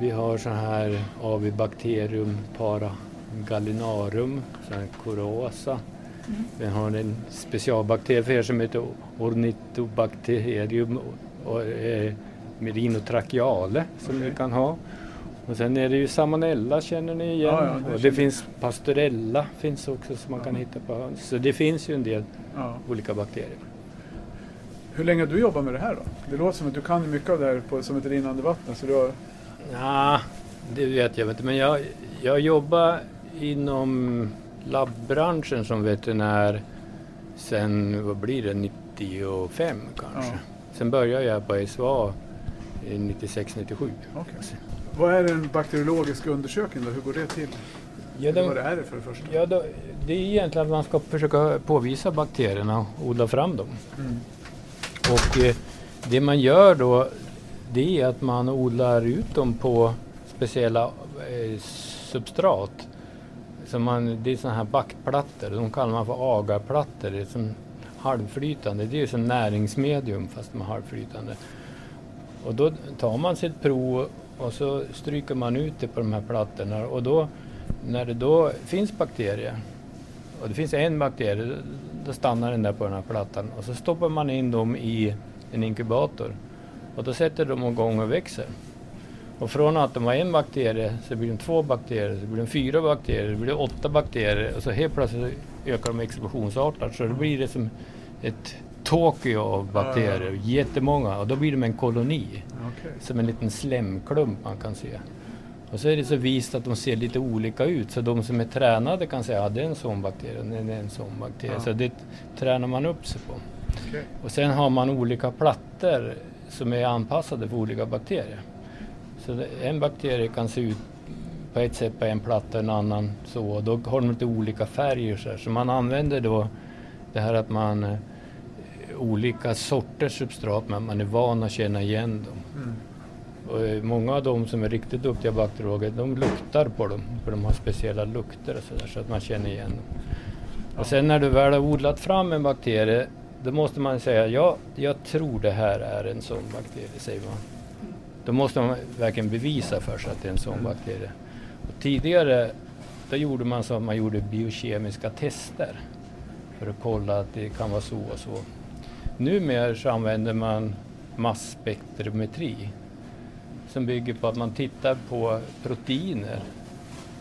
Vi har så här Avibacterium paragallinarum, så här Corosa. Vi har en specialbakterie för er som heter Ornithobacterium eh, merinotracheale som vi kan ha. Och sen är det ju Salmonella känner ni igen. Ja, ja, det och det finns Pastorella finns också som man kan hitta på höns. Så det finns ju en del Ja. olika bakterier. Hur länge har du jobbat med det här då? Det låter som att du kan mycket av det här på, som ett rinnande vatten. Så du har... Ja, det vet jag inte. Men jag, jag jobbar inom labbbranschen som veterinär sen, vad blir det, 95 kanske. Ja. Sen började jag på SVA i 96-97. Okej. Vad är en bakteriologisk undersökning då? Hur går det till? Ja, Vad de, är det för det första? ja, då, det är egentligen att man ska försöka påvisa bakterierna och odla fram dem. Mm. Och eh, det man gör då det är att man odlar ut dem på speciella eh, substrat. Så man, det är sådana här backplattor, de kallar man för agarplattor. Det är som halvflytande, det är ju som näringsmedium fast med halvflytande. Och då tar man sitt prov och så stryker man ut det på de här plattorna. Och då när det då finns bakterier och det finns en bakterie, då stannar den där på den här plattan. Och så stoppar man in dem i en inkubator. Och då sätter de igång och växer. Och från att de var en bakterie så blir de två bakterier, så blir de fyra bakterier, så blir det åtta bakterier. Och så helt plötsligt ökar de explosionsartat. Så då blir det som ett Tokyo av bakterier, jättemånga och då blir de en koloni. Okej. Som en liten slemklump man kan se. Och så är det så vist att de ser lite olika ut så de som är tränade kan säga att det är en sån bakterie det är en sån bakterie. Ja. Så det tränar man upp sig på. Okej. Och sen har man olika plattor som är anpassade för olika bakterier. Så en bakterie kan se ut på ett sätt på en platta, en annan så. Och då har de lite olika färger så, här. så man använder då det här att man eh, olika sorters substrat men man är van att känna igen dem. Mm. Och eh, många av de som är riktigt duktiga bakteriologer de luktar på dem för de har speciella lukter och så, där, så att man känner igen dem. Och sen när du väl har odlat fram en bakterie då måste man säga ja, jag tror det här är en sån bakterie, säger man. Då måste man verkligen bevisa för sig att det är en sån bakterie. Och tidigare då gjorde man så att man gjorde biokemiska tester för att kolla att det kan vara så och så. Numera så använder man masspektrometri som bygger på att man tittar på proteiner,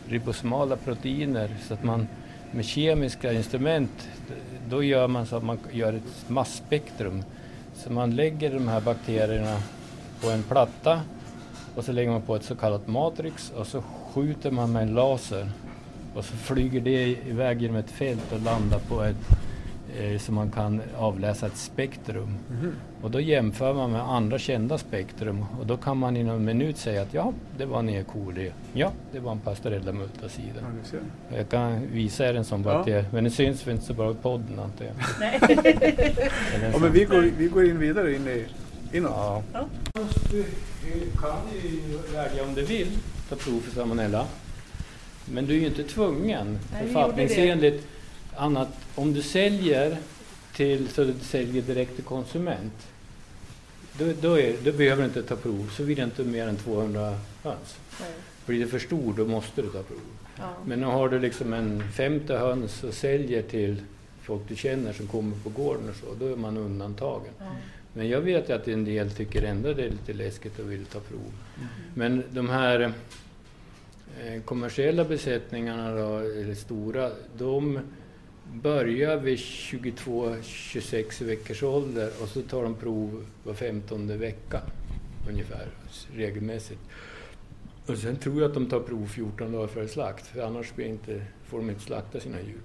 ribosomala proteiner, så att man med kemiska instrument, då gör man så att man gör ett masspektrum. Så man lägger de här bakterierna på en platta och så lägger man på ett så kallat matrix och så skjuter man med en laser och så flyger det iväg genom ett fält och landar på ett eh, så man kan avläsa ett spektrum. Och då jämför man med andra kända spektrum och då kan man inom en minut säga att ja, det var en E. coli. Ja, det var en pastorella multacida. Ja. Jag kan visa er en sån Ja. bakterie, men det syns väl inte så bra i podden antar jag. Nej. Ja, men vi går, vi går in vidare in i, inåt. Ja. Ja. Du kan ju välja om du vill ta prov för salmonella. Men du är ju inte tvungen författningsenligt. Annat om du säljer till så du säljer direkt till konsument. Då, då, är, då behöver du inte ta prov, så det inte mer än 200 höns. Nej. Blir det för stor då måste du ta prov. Ja. Men har du liksom en 50 höns och säljer till folk du känner som kommer på gården och så, då är man undantagen. Ja. Men jag vet att en del tycker ändå det är lite läskigt och vill ta prov. Men de här eh, kommersiella besättningarna då, eller stora, de börjar vid 22-26 veckors ålder och så tar de prov var 15 vecka ungefär regelmässigt. Och sen tror jag att de tar prov 14 dagar före slakt för annars blir inte, får de inte slakta sina djur.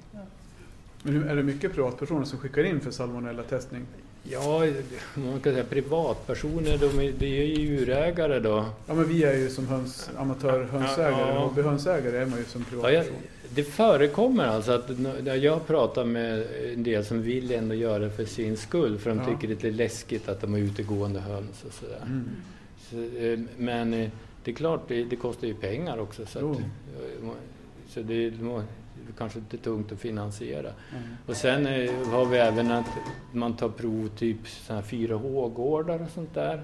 Men hur- är det mycket privatpersoner som skickar in för salmonella-testning? Ja, man kan säga privatpersoner, de är, det är ju djurägare då. Ja, men vi är ju som höns, amatörhönsägare, Ja, ja. hobbyhönsägare är man ju som Ja, jag, privatperson. Det förekommer alltså att jag pratar med en del som vill ändå göra det för sin skull för de Ja. tycker det är lite läskigt att de har utegående höns och sådär. Mm. Så, eh, men eh, det är klart, det, det kostar ju pengar också. Så, att, eh, så det, är kanske inte tungt att finansiera. Mm. Och sen har vi även att man tar prov typ såna här 4H-gårdar och sånt där.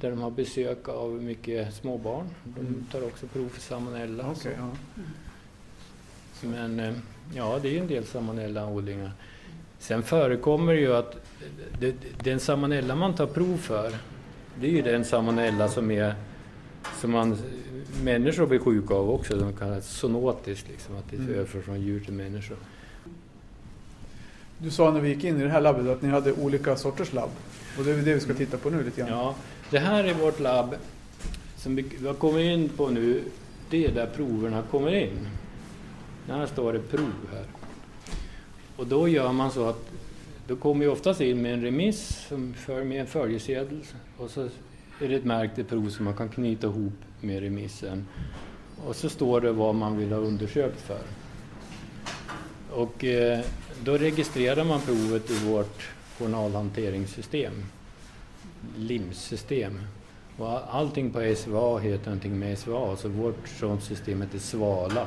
Där de har besök av mycket småbarn. De Mm. tar också prov för salmonella. ja. Men eh, ja, det är ju en del salmonellaodlingar. Sen förekommer det ju att det, den salmonella man tar prov för, det är ju den salmonella som är som man, människor blir sjuka av också, de kallas zoonotiskt, liksom, att det Mm. överförs från djur till människor. Du sa när vi gick in i det här labbet att ni hade olika sorters labb. Och det är det vi ska titta på nu lite grann. Ja, det här är vårt labb som vi, vi har kommit in på nu. Det är där proverna kommer in. Här står det prov här. Och då gör man så att då kommer vi oftast in med en remiss som för med en följesedel och så är det ett märkt prov som man kan knyta ihop med remissen. Och så står det vad man vill ha undersökt för. Och eh, då registrerar man provet i vårt journalhanteringssystem. LIMS-system. Och allting på SVA heter någonting med SVA, så vårt sådant system heter Svala.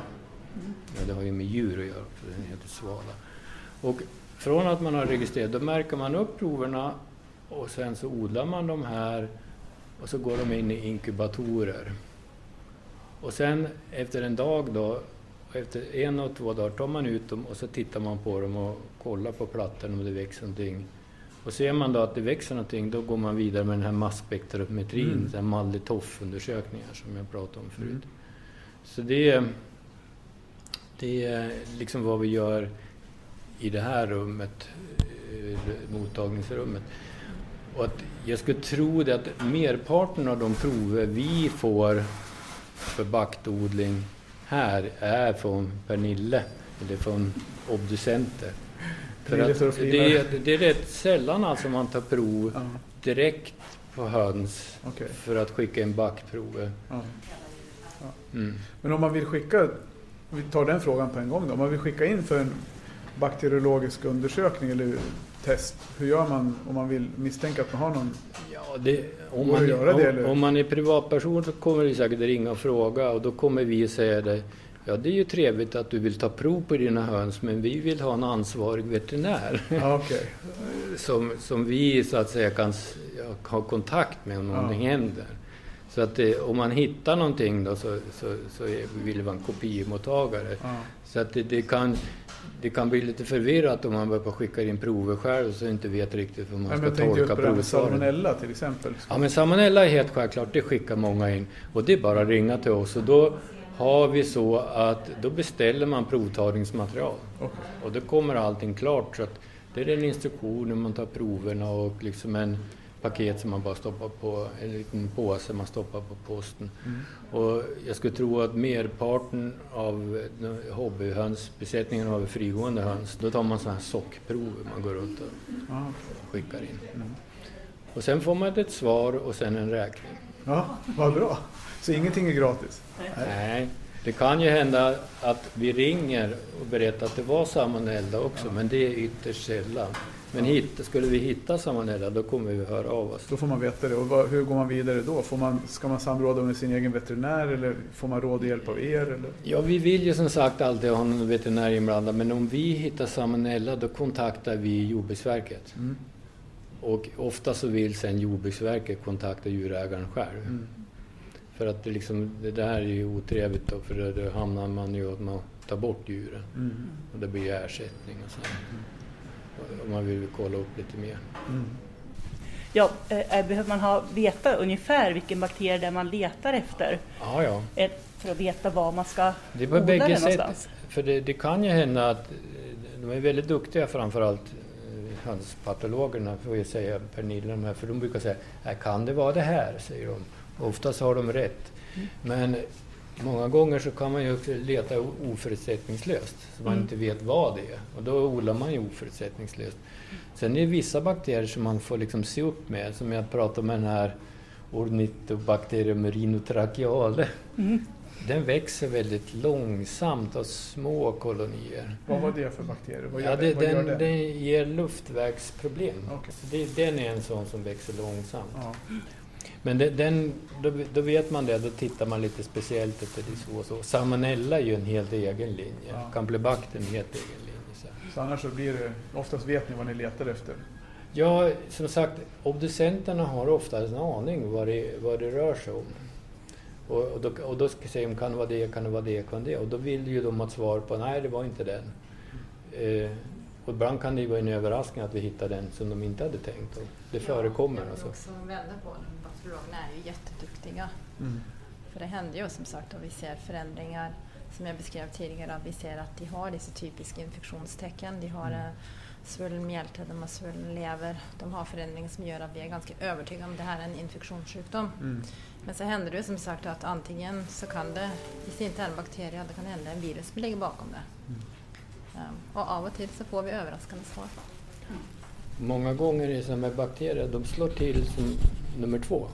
Ja, det har ju med djur att göra, för den heter Svala. Och från att man har registrerat, då märker man upp proverna och sen så odlar man de här och så går de in i inkubatorer. Och sen efter en dag då, efter en och två dagar tar man ut dem och så tittar man på dem och kollar på plattan om det växer någonting. Och ser man då att det växer någonting då går man vidare med den här masspektrometrin, Mm. mm. Maldi-Toff-undersökningar som jag pratade om förut. Mm. Så det är, det är liksom vad vi gör i det här rummet, eh, mottagningsrummet. Och att jag skulle tro det att merparten av de prover vi får för baktodling här är från Pernille, eller från obducenter. För att det, är, det är rätt sällan alltså man tar prov direkt på höns okej. för att skicka in backprover. Mm. Men om man vill skicka, vi tar den frågan på en gång då. Om man vill skicka in för en bakteriologisk undersökning eller test, hur gör man om man vill misstänka att man har någon? Ja, det, om, det man, göra det, om, eller? om man är privatperson så kommer det säkert ringa och fråga och då kommer vi säga det. Ja, det är ju trevligt att du vill ta prov på dina höns men vi vill ha en ansvarig veterinär okej. som, som vi så att säga kan ha kontakt med om någonting Ja. händer. Så att det, om man hittar någonting då så, så, så vill en kopiemottagare. Ja. Så att det, det, kan, det kan bli lite förvirrat om man börjar skicka in prover själv och så inte vet riktigt hur man Nej, ska jag tolka provsvaren. salmonella till exempel. Ja men salmonella är helt självklart, det skickar många in. Och det är bara att ringa till oss och då har vi så att då beställer man provtagningsmaterial. Okej. Och då kommer allting klart. Så att det är en instruktion hur man tar proverna och liksom en paket som man bara stoppar på, en liten påse man stoppar på posten. Mm. Och jag skulle tro att merparten av hobbyhönsbesättningen har frigående höns. Då tar man sådana här sockprover man går runt och Ja. skickar in. Mm. Och sen får man ett svar och sen en räkning. ja, vad bra. Så ingenting är gratis? Nej, det kan ju hända att vi ringer och berättar att det var salmonella också, men det är ytterst sällan. Men hit, skulle vi hitta salmonella, då kommer vi höra av oss. Då får man veta det. Och vad, hur går man vidare då? Får man, ska man samråda med sin egen veterinär eller får man råd och hjälp av er? Eller? Ja, vi vill ju som sagt alltid ha någon veterinär inblandad, men om vi hittar salmonella, då kontaktar vi Jordbruksverket. Mm. Och ofta så vill sen Jordbruksverket kontakta djurägaren själv. Mm. För att det, liksom, det där är ju otrevligt då, för då, då hamnar man ju att man tar bort djuren. Mm. Och det blir ersättning och så. Om man vill kolla upp lite mer. Mm. Ja, eh, behöver man ha, veta ungefär vilken bakterie det är man letar efter Ja, ja. eh, för att veta var man ska Det odla bägge sätt. någonstans? För det, det kan ju hända att eh, de är väldigt duktiga framförallt eh, hönspatologerna, får jag säga, Pernilla de här, för de brukar säga "Äh, kan det vara det här, säger de. Oftast har de rätt. Mm. Men många gånger så kan man ju leta oförutsättningslöst, så man Mm. inte vet vad det är. Och då odlar man ju oförutsättningslöst. Sen är det vissa bakterier som man får liksom se upp med, som jag pratade om den här Ornithobacterium merinotracheale. Mm. Den växer väldigt långsamt av små kolonier. Vad var det för bakterier? Vad gör, Ja, det, vad gör den, det? den ger luftvägsproblem. Så det, den är en sån som växer långsamt. Ja. Men det, den, då, då vet man det, då tittar man lite speciellt efter det så och så. Salmonella är ju en helt egen linje. Ja. Campylobacter är en helt egen linje. Så. Så annars så blir det, oftast vet ni vad ni letar efter. Ja, som sagt, obducenterna har ofta en aning vad det, vad det rör sig om. Och, och, då, och då ska säga, kan det vara det, kan det vara det, kan det? Och då vill ju de ha ett svar på, nej det var inte den. Eh, och ibland kan det ju vara en överraskning att vi hittar den som de inte hade tänkt. Och det förekommer Jag alltså. vill också vända på det. Bakteriologerna är ju jätteduktiga. Mm. För det händer ju som sagt att vi ser förändringar som jag beskrev tidigare. Vi ser att de har dessa typiska infektionstecken. De har eh, svullen mjälte, de har svullen lever. De har förändringar som gör att vi är ganska övertygade om att det här är en infektionssjukdom. Mm. Men så händer det ju som sagt att antingen så kan det, hvis det inte är en bakterie, det kan hända en virus som ligger bakom det. Um, och av och till så får vi överraskande svar. Många gånger är det så med bakterier, de slår till som nummer två.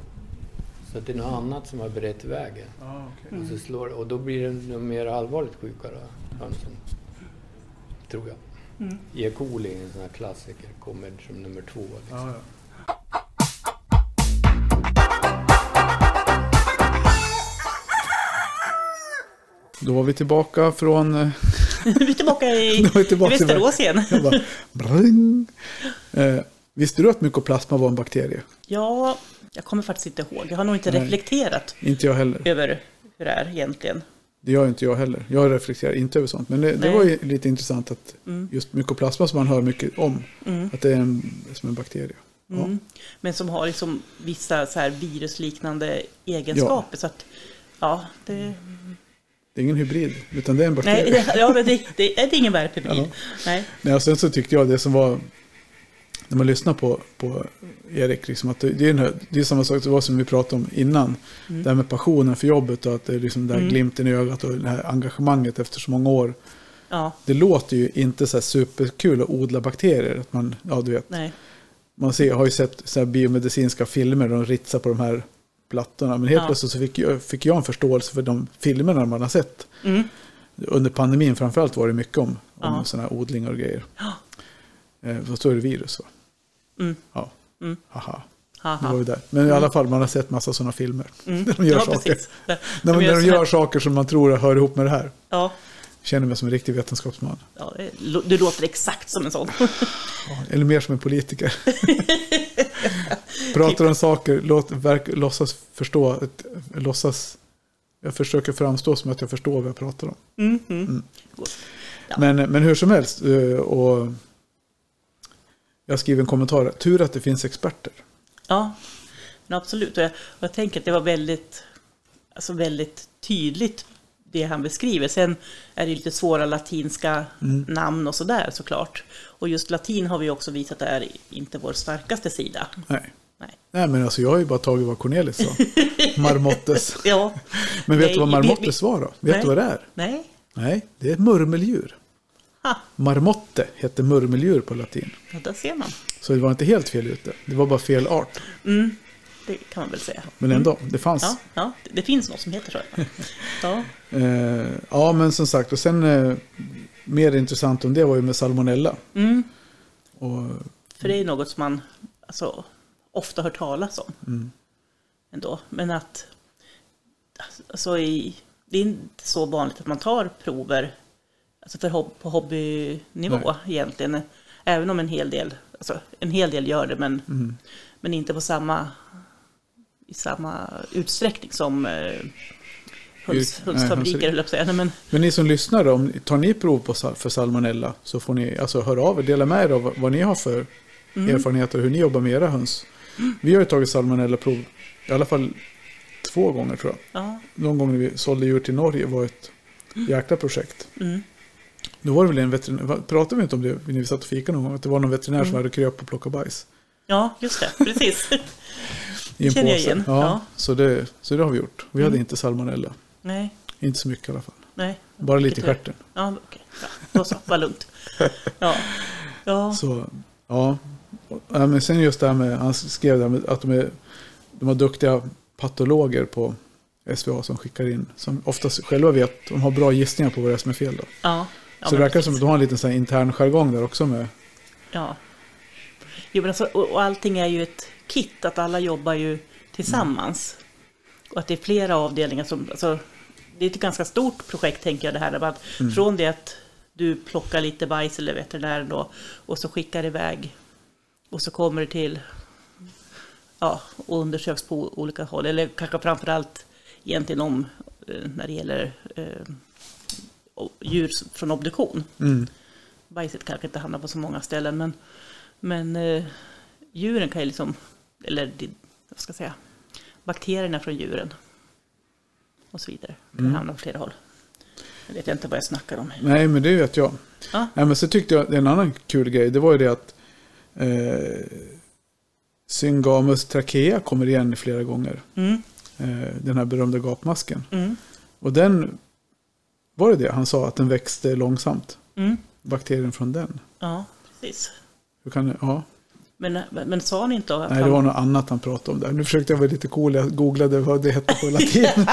Så att det är något annat som har berett vägen. Ja, okej. Och, så slår, och då blir de nog mer allvarligt sjuka då, hönsen. Tror jag. Mm. E. coli är en sån här klassiker, kommer som nummer två. Liksom. Ja, ja. Då var vi tillbaka från... vi är tillbaka i, är vi tillbaka i Västerås igen. Bara. Eh, visste du att mykoplasma var en bakterie? Ja, jag kommer faktiskt inte ihåg. Jag har nog inte Nej. reflekterat Inte jag heller. över hur det är egentligen. Det gör inte jag heller. Jag reflekterar inte över sånt. Men det, det var ju lite intressant att Mm. just mykoplasma som man hör mycket om, Mm. att det är en, som en bakterie. Ja. Mm. Men som har liksom vissa så här virusliknande egenskaper. Så att, ja, det, Det är ingen hybrid, utan det är en bakterie. nej, det, ja, men det, det är ingen värphybrid. Ja. Nej. Nej, och sen så tyckte jag det som var, när man lyssnar på, på Erik, liksom att det, det, är en, det är samma sak det var som vi pratade om innan. Mm. Det här med passionen för jobbet och att det är liksom det här Mm. glimten i ögat och det här engagemanget efter så många år. Ja, Det låter ju inte så här superkul att odla bakterier. Att man, ja, du vet, nej. man ser, har ju sett så här biomedicinska filmer där de ritsar på de här plattorna. Men helt Ja. plötsligt så fick jag, fick jag en förståelse för de filmerna man har sett. Mm. Under pandemin framförallt var det mycket om, om Ja. sådana här odlingar och grejer. Ja. Eh, vad står det virus va? Mm. Ja. Mm. Haha, det Haha. var där. Men i alla fall, man har sett massa sådana filmer. Mm. Där de gör ja, saker. Där- När, de, när de gör saker som man tror hör ihop med det här. Ja, Känner mig som en riktig vetenskapsman. ja, du låter exakt som en sån. Eller mer som en politiker. Pratar om saker, låt, verk, låtsas förstå, låtsas... Jag försöker framstå som att jag förstår vad jag pratar om. Mm, mm. Ja. Men, men hur som helst, eh, och jag skriver en kommentar. Tur att det finns experter. Ja, men absolut. Och jag, och jag tänker att det var väldigt, alltså väldigt tydligt det han beskriver. Sen är det lite svåra latinska Mm. namn och sådär såklart. Och just latin har vi också visat är inte vår starkaste sida. Nej. Nej. Nej, men alltså jag har ju bara tagit vad Cornelis sa. Marmottes. Ja, Men vet Nej, du vad marmottes vi- var då? Vet Nej. du vad det är? nej. Nej, det är ett murmeldjur. Ha, Marmotte heter murmeldjur på latin. ja, där ser man. Så det var inte helt fel ute. Det var bara fel art. Mm, det kan man väl säga. Men ändå, det fanns. Ja, ja det, finns något som heter så. Ja, Eh, ja, men som sagt, och sen eh, mer intressant om det var ju med salmonella. mm, Och, för det är något som man alltså, ofta hör talas om. mm, ändå. Men att alltså i, det är inte så vanligt att man tar prover alltså för hob, på hobbynivå Nej. egentligen. Även om en hel del, alltså, en hel del gör det, men, mm. men inte på samma, i samma utsträckning som eh, höll jag säga. Nej, men, Men ni som lyssnar då, om, tar ni prov på, för salmonella så får ni alltså höra av er, dela med er av vad, ni har för mm, erfarenheter, hur ni jobbar med era höns. Vi har ju tagit salmonella-prov i alla fall två gånger tror jag. ja, Någon gång när vi sålde djur till Norge var ett jäkla projekt. mm, Då var det väl en veterinär, pratade vi inte om det när vi satt och fika någon gång? Att det var någon veterinär som Mm. hade kröp och plockat bajs. ja, just det, precis. I en känner jag påse. igen, Ja, ja. Så, det, så det har vi gjort. Vi hade Mm. inte salmonella. nej, Inte så mycket i alla fall. nej. Bara lite i stjärten. Ja, okej. Bra. Då så, var lugnt. Ja, ja. Så, ja. ja. Men sen just det här med, han skrev det med att de, är, de har duktiga patologer på SVA som skickar in. Som oftast själva vet, de har bra gissningar på vad det är som är fel då. ja. ja så det verkar som att de har en liten sån här intern jargong där också med. Ja. Jo, men alltså, och, och allting är ju ett kit, att alla jobbar ju tillsammans. Och att det är flera avdelningar som, alltså, det är ett ganska stort projekt tänker jag det här. Att Från det att du plockar lite bajs eller veterinären då och så skickar iväg och så kommer det till ja, och undersöks på olika håll. Eller kanske framförallt egentligen om eh, när det gäller eh, djur från obduktion Mm. bajset kanske inte hamnar på så många ställen, men, men eh, djuren kan ju liksom, eller vad ska jag säga, bakterierna från djuren och så vidare. Det Mm. hamnar på flera håll. Jag vet inte vad jag snackar om. Nej, men det vet jag. Ja. Nej, men så tyckte jag, en annan kul grej, det var ju det att eh, Syngamus trachea kommer igen flera gånger. Mm, Eh, den här berömda gapmasken. mm, Och den, var det det han sa, att den växte långsamt? mm, Bakterien från den. ja, precis. Hur kan ja. Men, men, sa ni inte att Nej, det han... var något annat han pratade om där. Nu försökte jag vara lite cool, jag googlade vad det hette på latin.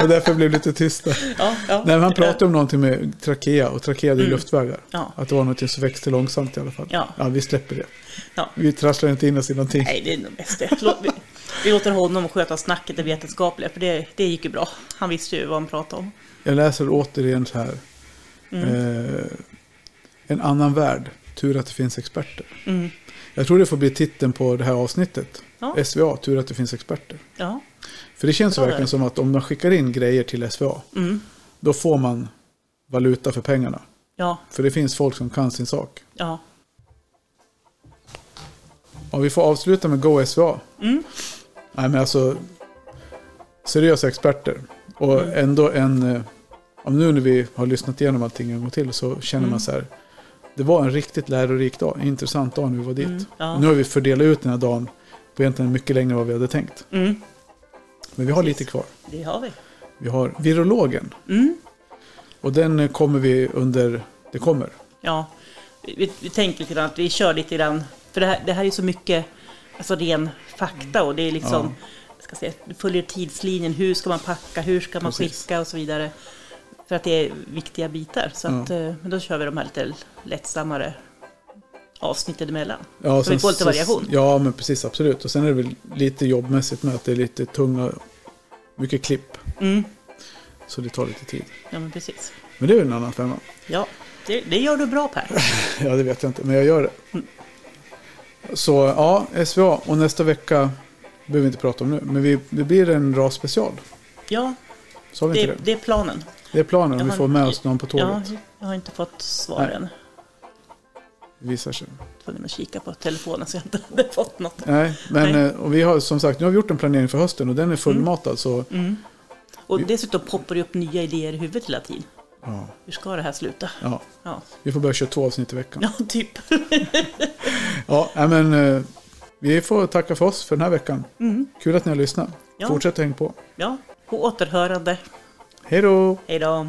och därför blev det lite tyst där. Ja, ja, Nej, han pratade om någonting med trachea och trachea det är Mm. luftvägar. Ja, Att det var någonting som växte långsamt i alla fall. Ja. vi släpper det. ja. Vi trasslar inte in oss i någonting. Nej, det är nog bäst det. Vi låter honom sköta snacket, det vetenskapliga, för det, det gick ju bra. Han visste ju vad han pratade om. Jag läser återigen så här. Mm. Eh, en annan värld. Tur att det finns experter. Mm. Jag tror det får bli titeln på det här avsnittet. Ja. SVA, tur att det finns experter. Ja, För det känns det. verkligen som att om man skickar in grejer till SVA, Mm. då får man valuta för pengarna. Ja, För det finns folk som kan sin sak. ja. Och vi får avsluta med Go SVA. Mm. Nej men alltså, seriösa experter. Och Mm. ändå en, eh, om nu när vi har lyssnat igenom allting en gång till så känner man Mm. så här. Det var en riktigt lärorik dag, en intressant dag när vi var dit. Mm, ja. Nu har vi fördelat ut den här dagen på egentligen mycket längre än vad vi hade tänkt. Mm. Men vi har Precis. lite kvar. Det har vi. Vi har virologen. Mm. Och den kommer vi under, det kommer. Ja, vi, vi tänker lite grann att vi kör lite grann, för det här, det här är så mycket alltså ren fakta och det är liksom, jag ska säga, följer tidslinjen, hur ska man packa, hur ska man Precis. skicka och så vidare. För att det är viktiga bitar. Så Ja. att, eh, men då kör vi de här lite lättsammare avsnitten emellan. Ja, Så vi får lite variation. Ja, men precis, absolut. Och sen är det väl lite jobbmässigt med att det är lite tunga, mycket klipp. Mm. Så det tar lite tid. Ja, men precis. Men det är en annan femma. Ja, det, det gör du bra Per. Ja, det vet jag inte, men jag gör det. Så ja, SVA. Och nästa vecka behöver vi inte prata om nu. Men vi, det blir en rasspecial. Ja, Sa vi inte det, det? det är planen. Det är planen om Jag vi får med oss någon på Ja, tåget. jag har inte fått svar Nej. än. Det visar sig. tvungen att kika på telefonen så jag inte hade fått något. Nej, men Nej. eh, Och vi har som sagt, nu har vi gjort en planering för hösten och den är fullmatad. Så Mm. Och Vi- dessutom poppar det upp nya idéer i huvudet hela tiden. ja, Hur ska det här sluta? ja, Ja, vi får börja köra två avsnitt i veckan. ja typ. Ja, men eh, vi får tacka för oss för den här veckan. Mm. Kul att ni har lyssnat. Ja. Fortsätt häng på. Ja, på återhörande. Hej då! Hej då.